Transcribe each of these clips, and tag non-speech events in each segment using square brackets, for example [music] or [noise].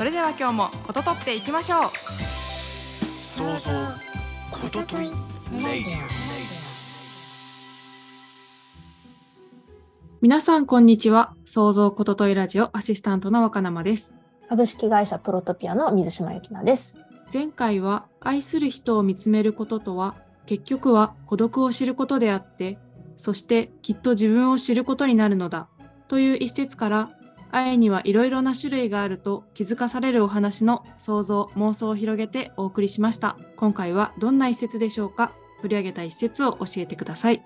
それでは今日もこととっていきましょう。想像こととい皆さんこんにちは。創造ことといラジオアシスタントの若生です。株式会社プロトピアの水島由紀奈です。前回は愛する人を見つめることとは結局は孤独を知ることであってそしてきっと自分を知ることになるのだという一節から愛にはいろいろな種類があると気づかされるお話の想像妄想を広げてお送りしました。今回はどんな一節でしょうか？取り上げた一節を教えてください。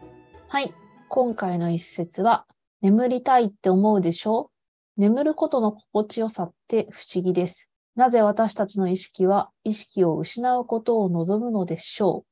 はい。今回の一節は眠りたいって思うでしょ？う眠ることの心地よさって不思議です。なぜ私たちの意識は意識を失うことを望むのでしょ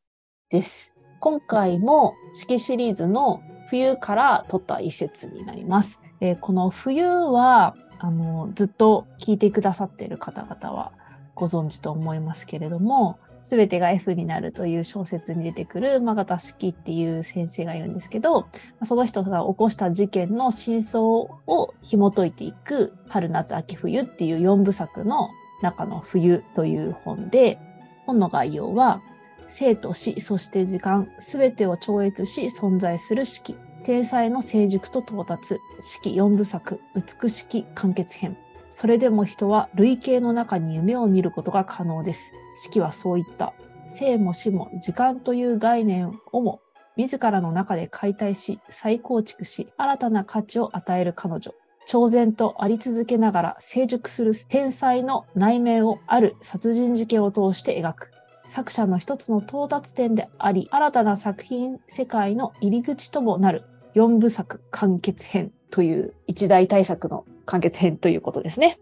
う？です。今回も式シリーズの冬から取った一節になります。えー、この冬はあのずっと聞いてくださっている方々はご存知と思いますけれども、すべてが F になるという小説に出てくるマガタ式っていう先生がいるんですけど、その人が起こした事件の真相を紐解いていく春夏秋冬っていう4部作の中の冬という本で、本の概要は、生と死、そして時間、すべてを超越し存在する式、体裁の成熟と到達、式四部作、美しき完結編。それでも人は類型の中に夢を見ることが可能です。式はそういった。生も死も時間という概念をも自らの中で解体し、再構築し、新たな価値を与える彼女。超然とあり続けながら成熟する天才の内面をある殺人事件を通して描く。作者の一つの到達点であり、新たな作品世界の入り口ともなる4部作完結編という一大大作の完結編ということですね。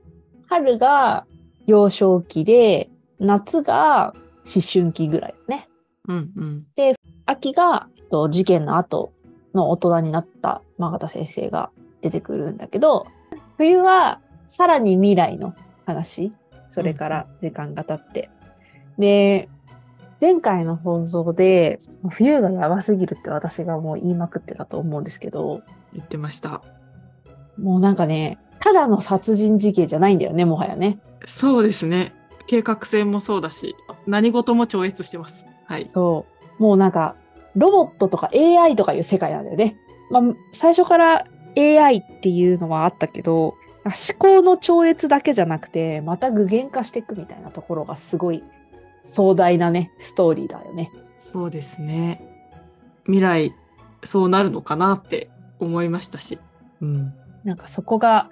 春が幼少期で、夏が思春期ぐらいね。うんうん、で、秋が事件の後の大人になった真形先生が出てくるんだけど、冬はさらに未来の話、それから時間が経って。うん、で、前回の放送で、冬がやばすぎるって私がもう言いまくってたと思うんですけど。言ってました。もうなんかね、ただの殺人事件じゃないんだよね、もはやね。そうですね。計画性もそうだし、何事も超越してます。はい。そう。もうなんか、ロボットとか AI とかいう世界なんだよね。まあ、最初から AI っていうのはあったけど、思考の超越だけじゃなくて、また具現化していくみたいなところがすごい壮大なね、ストーリーだよね。そうですね。未来、そうなるのかなって思いましたし。うん。なんかそこが、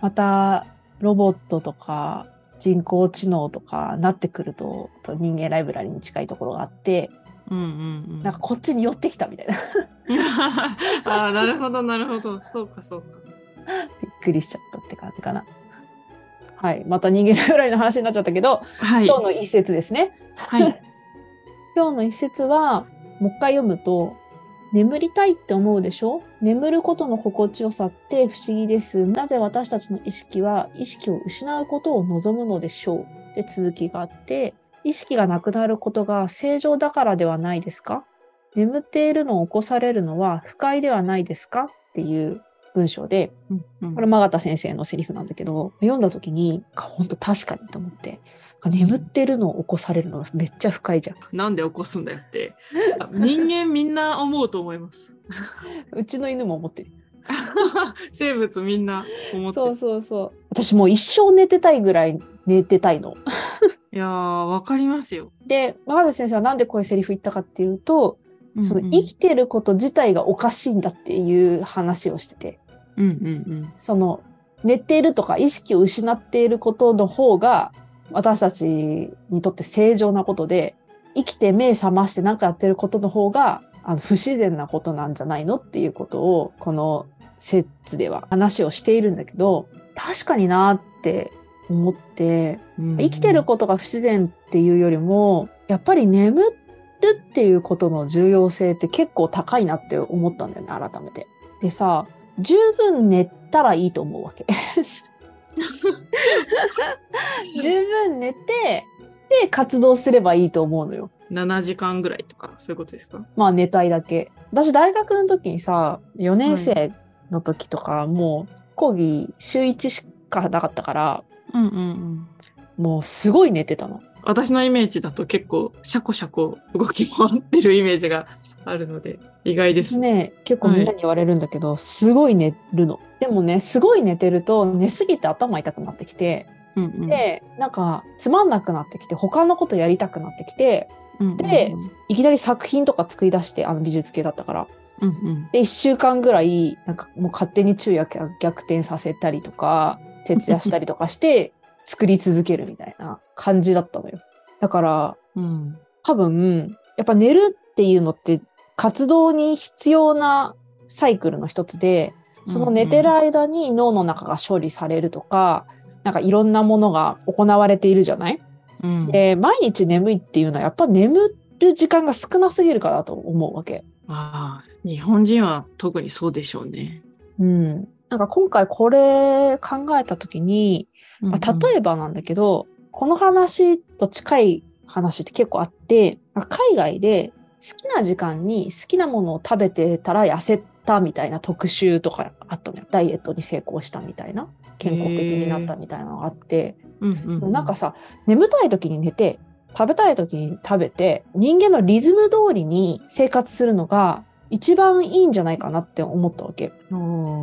またロボットとか人工知能とかなってくると、と人間ライブラリに近いところがあって、うんうんうん、なんかこっちに寄ってきたみたいな [laughs] ああなるほどなるほどそうかそうかびっくりしちゃったって感じかなはい。また人間ぐらいの話になっちゃったけど、はい、今日の一節ですね。はい。[laughs] 今日の一節はもう一回読むと眠りたいって思うでしょ？眠ることの心地よさって不思議です。なぜ私たちの意識は意識を失うことを望むのでしょう？で続きがあって、意識がなくなることが正常だからではないですか？眠っているのを起こされるのは不快ではないですか？っていう文章で、うんうん、これ、真形先生のセリフなんだけど、読んだ時に、本当確かにと思って、眠ってるのを起こされるのめっちゃ不快じゃん。なんで起こすんだよって。人間みんな思うと思います。うちの犬も思ってる。[laughs] 生物みんな思ってる。そうそうそう。私もう一生寝てたいぐらい寝てたいの。いやー、わかりますよ。で、マー先生はなんでこういうセリフ言ったかっていうと、うんうん、その生きてること自体がおかしいんだっていう話をしてて。うんうんうん、その、寝ているとか意識を失っていることの方が、私たちにとって正常なことで、生きて目覚まして何かやってることの方が、あの不自然なことなんじゃないのっていうことを、この説では話をしているんだけど、確かになって思って、うん生きてることが不自然っていうよりも、やっぱり眠るっていうことの重要性って結構高いなって思ったんだよね、改めて。でさ、十分寝たらいいと思うわけ。[laughs] 十分寝て、で、活動すればいいと思うのよ。7時間ぐらいとか、そういうことですか？まあ寝たいだけ。私大学の時にさ、4年生の時とか、もう講義週1しかなかったから、うんうんうん。もうすごい寝てたの。私のイメージだと結構シャコシャコ動き回ってるイメージがあるので意外です。ね、結構みんなに言われるんだけど、すごい寝るの。でもね、すごい寝てると寝すぎて頭痛くなってきて、うんうんで、なんかつまんなくなってきて、他のことやりたくなってきて、うんうんでいきなり作品とか作り出して、あの美術系だったから。うんうんで、1週間ぐらい、なんかもう勝手に昼夜逆転させたりとか、徹夜したりとかして、[laughs] 作り続けるみたいな感じだったのよ。だから、うん多分、やっぱ寝るっていうのって活動に必要なサイクルの一つで、その寝てる間に脳の中が処理されるとか、なんかいろんなものが行われているじゃない？うんで、毎日眠いっていうのはやっぱ眠る時間が少なすぎるからだと思うわけ。ああ日本人は特にそうでしょうね。うん。なんか今回これ考えたときに、まあ、例ええばなんだけど、この話と近い話って結構あって、まあ海外で好きな時間に好きなものを食べてたら痩せたみたいな特集とかあったのよ。ダイエットに成功したみたいな。健康的になったみたいなのがあって、ば、うんうんうん、なんかさ、眠たい時に寝て、食べたい時に食べて、人間のリズム通りに生活するのが一番いいんじゃないかなって思ったわけ。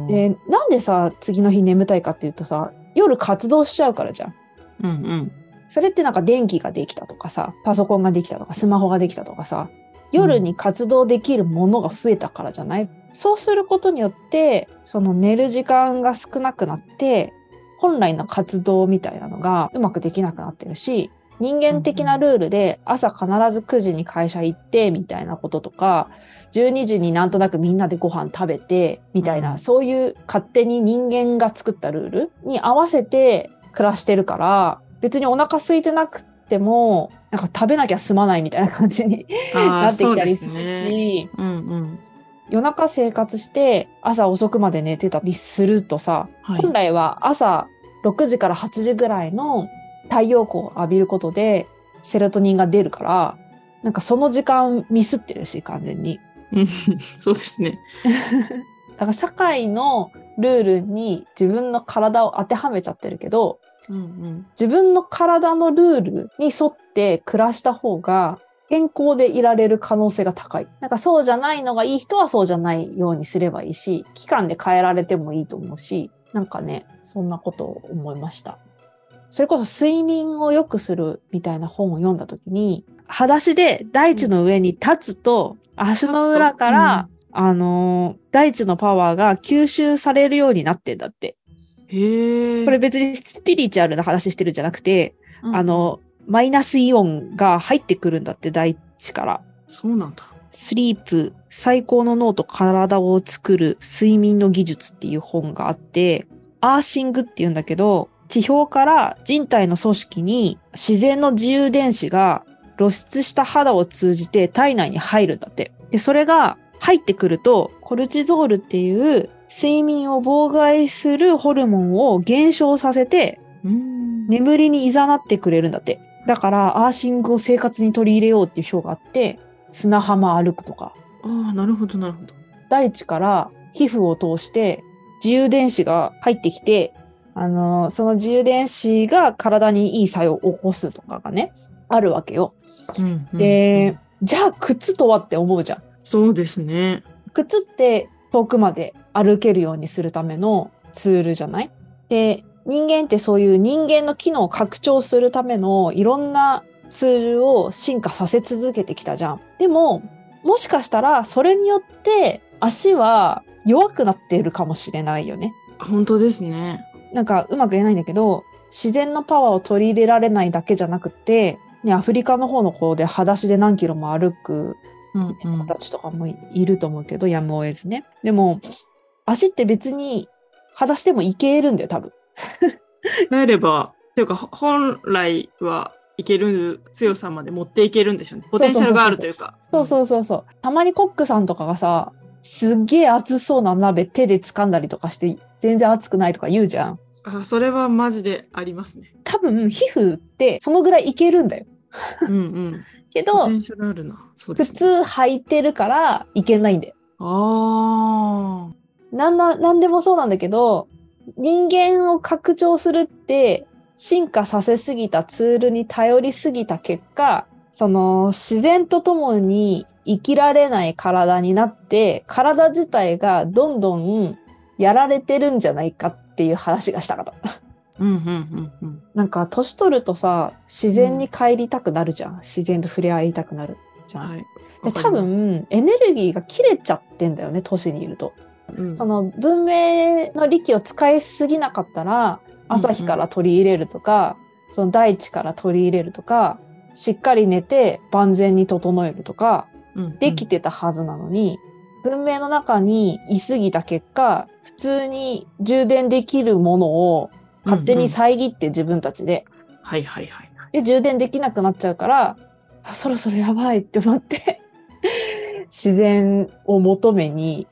で、なんでさ、次の日眠たいかっていうとさ、夜活動しちゃうからじゃん。うんうんそれってなんか電気ができたとかさ、パソコンができたとか、スマホができたとかさ、夜に活動できるものが増えたからじゃない、そうすることによって、その寝る時間が少なくなって、本来の活動みたいなのがうまくできなくなってるし、人間的なルールで朝必ず9時に会社行ってみたいなこととか、12時になんとなくみんなでご飯食べてみたいな、うん。そういう勝手に人間が作ったルールに合わせて暮らしてるから、別にお腹空いてなくっても、なんか食べなきゃ済まないみたいな感じにあ [laughs] なあってきたりするそうですね。し、うんうん夜中生活して朝遅くまで寝てたりするとさ、はい本来は朝6時から8時ぐらいの太陽光を浴びることでセロトニンが出るから、なんかその時間ミスってるし、完全に。うん [laughs] そうですね。[laughs] だから社会のルールに自分の体を当てはめちゃってるけど、うんうん自分の体のルールに沿って暮らした方が健康でいられる可能性が高い。なんかそうじゃないのがいい人はそうじゃないようにすればいいし、期間で変えられてもいいと思うし、なんかね、そんなことを思いました。それこそ睡眠を良くするみたいな本を読んだときに、裸足で大地の上に立つと、足の裏から、あのー大地のパワーが吸収されるようになってんだって。へえ。これ別にスピリチュアルな話してるんじゃなくて、うんあの、マイナスイオンが入ってくるんだって、大地から。そうなんだ。スリープ、最高の脳と体を作る睡眠の技術っていう本があって、アーシングっていうんだけど、地表から人体の組織に自然の自由電子が露出した肌を通じて体内に入るんだって。で、それが入ってくると、コルチゾールっていう睡眠を妨害するホルモンを減少させて、うん眠りに誘ってくれるんだって。だから、アーシングを生活に取り入れようっていう章があって、砂浜歩くとか、ああ、なるほど、なるほど。大地から皮膚を通して自由電子が入ってきて、あの、その自由電子が体にいい作用を起こすとかがね、あるわけよ。うんうんで、うんじゃあ靴とはって思うじゃん。そうですね。靴って遠くまで歩けるようにするためのツールじゃない？で、人間ってそういう人間の機能を拡張するためのいろんなツールを進化させ続けてきたじゃん。でも、もしかしたらそれによって足は弱くなっているかもしれないよね。本当ですね。なんかうまく言えないんだけど、自然のパワーを取り入れられないだけじゃなくて、ね、アフリカの方の子で裸足で何キロも歩く子たちとかもいると思うけど、やむを得ずね。でも、足って別に裸足でもいけるんだよ、多分。帰ればというかほ本来はいける強さまで持っていけるんでしょうね。ポテンシャルがあるというか。そうそうそうそう。たまにコックさんとかがさ、すっげえ熱そうな鍋手で掴んだりとかして、全然熱くないとか言うじゃん。あそれはマジでありますね。多分、皮膚ってそのぐらいいけるんだよ。うんうん。けど普。通履いてるからいけないんだよ。ああ。なんな、なんでもそうなんだけど、人間を拡張するって、進化させすぎたツールに頼りすぎた結果、その自然とともに生きられない体になって、体自体がどんどんやられてるんじゃないかっていう話がしたかった。うんうんうんうん。なんか年取るとさ、自然に帰りたくなるじゃん。自然と触れ合いたくなるじゃん。はい。で多分エネルギーが切れちゃってんだよね、都市にいると。うんその文明の力を使いすぎなかったら朝日から取り入れるとか、その大地から取り入れるとかしっかり寝て万全に整えるとかうんうんできてたはずなのに、文明の中にいすぎた結果普通に充電できるものを勝手に遮って自分たちで、はいはいはい。で充電できなくなっちゃうからあそろそろやばいって思って [laughs] 自然を求めに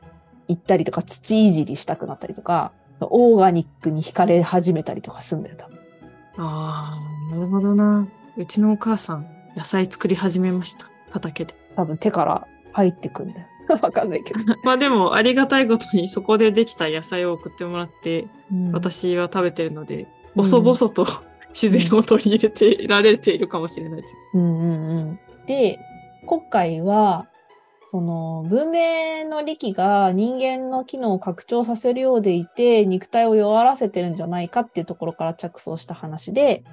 行ったりとか土いじりしたくなったりとかオーガニックに惹かれ始めたりとかすんだよ多分ああ、なるほどな。うちのお母さん、野菜作り始めました。畑で。多分手から入ってくんだよ [laughs] わかんないけど、[laughs] まあでも、ありがたいことにそこでできた野菜を送ってもらって、うん私は食べてるので、うん細々と [laughs] 自然を取り入れてられているかもしれないです。うんうんうん。で、今回は、その文明の力が人間の機能を拡張させるようでいて、肉体を弱らせてるんじゃないかっていうところから着想した話で、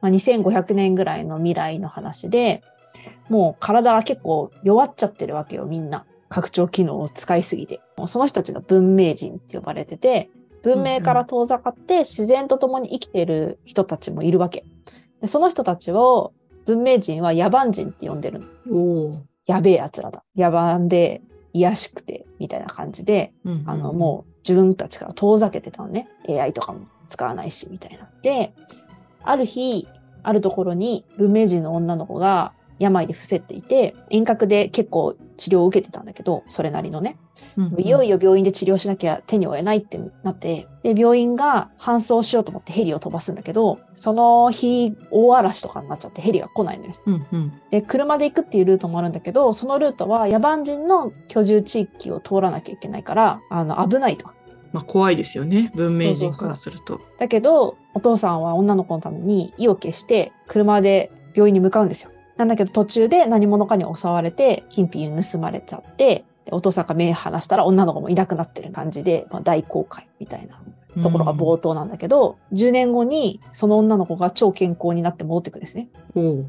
まあ、2500年ぐらいの未来の話で、もう体が結構弱っちゃってるわけよ、みんな。拡張機能を使いすぎて。その人たちが文明人って呼ばれてて、文明から遠ざかって自然と共に生きてる人たちもいるわけ。でその人たちを文明人は野蛮人って呼んでるの。やべえ奴らだ。野蛮で、卑しくて、みたいな感じで、うんあの、もう自分たちから遠ざけてたのね。AI とかも使わないし、みたいな。で、ある日、あるところに文明人の女の子が病で伏せっていて、遠隔で結構治療を受けてたんだけど、それなりのね。うんうんいよいよ病院で治療しなきゃ手に負えないってなって、で、病院が搬送しようと思ってヘリを飛ばすんだけど、その日、大嵐とかになっちゃってヘリが来ないのよ。うんうん。で、車で行くっていうルートもあるんだけど、そのルートは野蛮人の居住地域を通らなきゃいけないから、あの、危ないと。まあ怖いですよね。文明人からすると。だけど、お父さんは女の子のために意を決して車で病院に向かうんですよ。なんだけど途中で何者かに襲われて金品盗まれちゃって、でお父さんが目離したら女の子もいなくなってる感じで、まあ、大公開みたいなところが冒頭なんだけど、10年後にその女の子が超健康になって戻ってくるんですね。おお。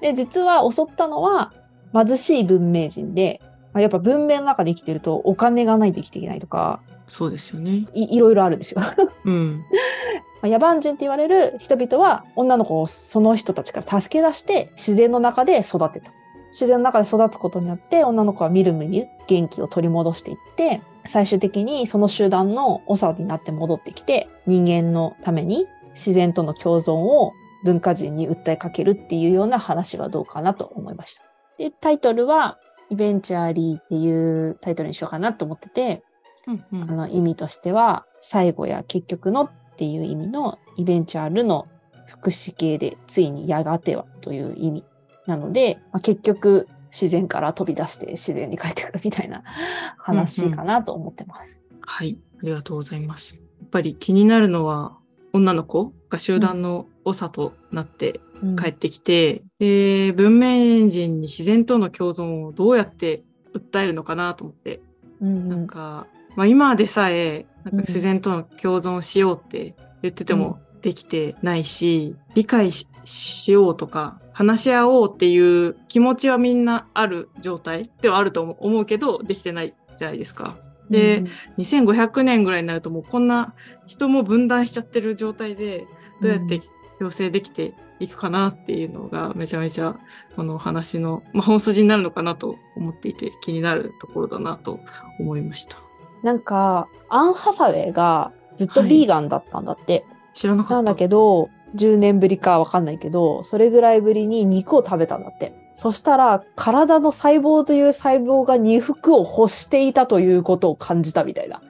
で、実は襲ったのは貧しい文明人で、まあやっぱ文明の中で生きてるとお金がないと生きていけないとか、そうですよね。い [laughs] いろいろあるんですよ。うん。[laughs] まあ野蛮人って言われる人々は女の子をその人たちから助け出して自然の中で育てた。自然の中で育つことによって女の子はみるみる元気を取り戻していって最終的にその集団の長になって戻ってきて人間のために自然との共存を文化人に訴えかけるっていうような話はどうかなと思いました。で、タイトルはイベンチャーリーっていうタイトルにしようかなと思ってて、うんうんあの意味としては最後や結局のっていう意味のイベンチャールの副詞形でついにやがてはという意味なので、まあ、結局自然から飛び出して自然に帰ってくるみたいな [laughs] 話かなと思ってます。はい。ありがとうございます。やっぱり気になるのは、女の子が集団の長となってうん帰ってきて、で文明人に自然との共存をどうやって訴えるのかなと思って、うんなんか、まあ、今でさえなんうんか自然との共存をしようって言っててもできてないし、理解ししようとか話し合おうっていう気持ちはみんなある状態ではあると思うけどできてないじゃないですか。で、2500年ぐらいになるともうこんな人も分断しちゃってる状態でどうやって共生できていくかなっていうのがめちゃめちゃこの話の、まあ、本筋になるのかなと思っていて気になるところだなと思いました。なんかアン・ハサウェイがずっとビーガンだったんだって。知らなかった。なんだけど、10年ぶりかわかんないけど、それぐらいぶりに肉を食べたんだって。そしたら、体の細胞という細胞が肉を欲していたということを感じたみたいな。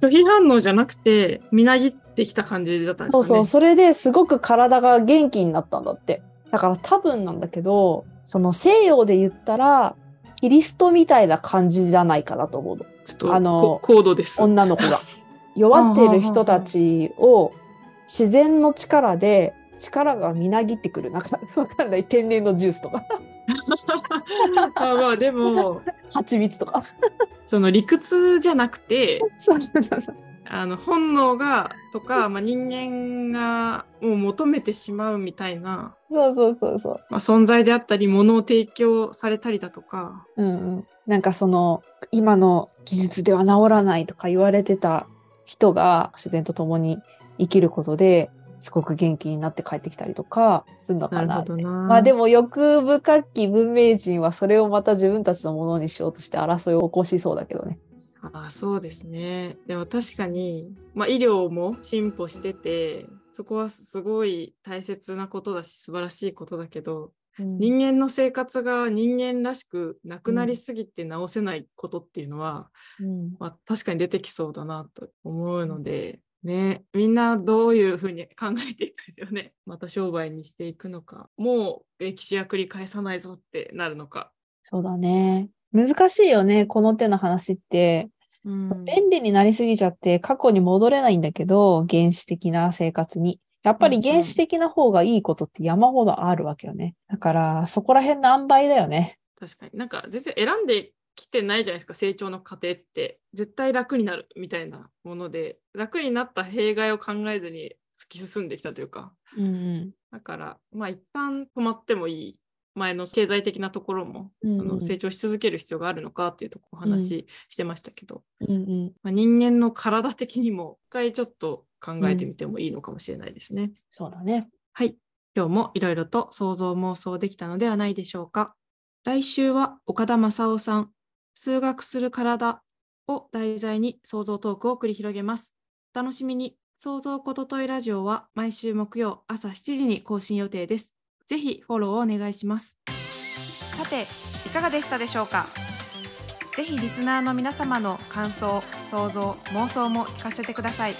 拒否反応じゃなくて、みなぎってきた感じだったんですかね。そうそう、それですごく体が元気になったんだって。だから多分なんだけど、その西洋で言ったら、キリストみたいな感じじゃないかなと思うの。ちょっと、あのこ高度です。女の子が。[laughs] 弱っている人たちを自然の力で力がみなぎってくる。なんか [laughs] わかんない。天然のジュースとか、[laughs] まあまあ、でも、蜂蜜とか。その理屈じゃなくて、そうそうそうそう。あの本能がとか、まあ、人間がもう求めてしまうみたいな、そうそうそうそう。まあ、存在であったり、物を提供されたりだとか、うんうん。なんかその、今の技術では治らないとか言われてた人が自然と共に生きることですごく元気になって帰ってきたりとかするのかな。まあでも欲深き文明人はそれをまた自分たちのものにしようとして争いを起こしそうだけどね。ああそうですね。でも確かに、まあ、医療も進歩してて、そこはすごい大切なことだし、素晴らしいことだけど、人間の生活が人間らしくなくなりすぎて治せないことっていうのは、うんまあ、確かに出てきそうだなと思うので、ね、みんなどういうふうに考えていくかですよね。[laughs] また商売にしていくのか、もう歴史は繰り返さないぞってなるのか。そうだね。難しいよね、この手の話って。うん便利になりすぎちゃって過去に戻れないんだけど、原始的な生活に。やっぱり原始的な方がいいことって山ほどあるわけよね。だから、そこら辺の塩梅だよね。確かになんか全然選んできてないじゃないですか成長の過程って絶対楽になるみたいなもので楽になった弊害を考えずに突き進んできたというかうんうん。だからまあ一旦止まってもいい前の経済的なところも、うんうんあの成長し続ける必要があるのかっていうところお話ししてましたけど、うんうん。まあ、人間の体的にも一回ちょっと考えてみてもいいのかもしれないですね。そうだね。はい。今日もいろいろと想像妄想できたのではないでしょうか。来週は岡田正夫さん、数学する体を題材に想像トークを繰り広げます。お楽しみに。想像ことといラジオは毎週木曜朝7時に更新予定です。ぜひフォローをお願いします。さていかがでしたでしょうか？ぜひリスナーの皆様の感想想像妄想も聞かせてください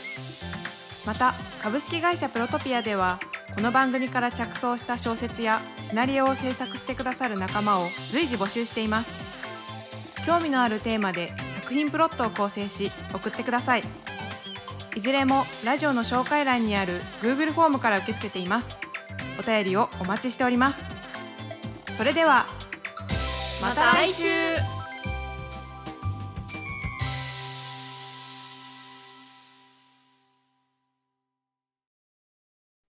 また株式会社プロトピアではこの番組から着想した小説やシナリオを制作してくださる仲間を随時募集しています。興味のあるテーマで作品プロットを構成し送ってください。いずれもラジオの紹介欄にある Google フォームから受け付けています。お便りをお待ちしております。それではまた来週。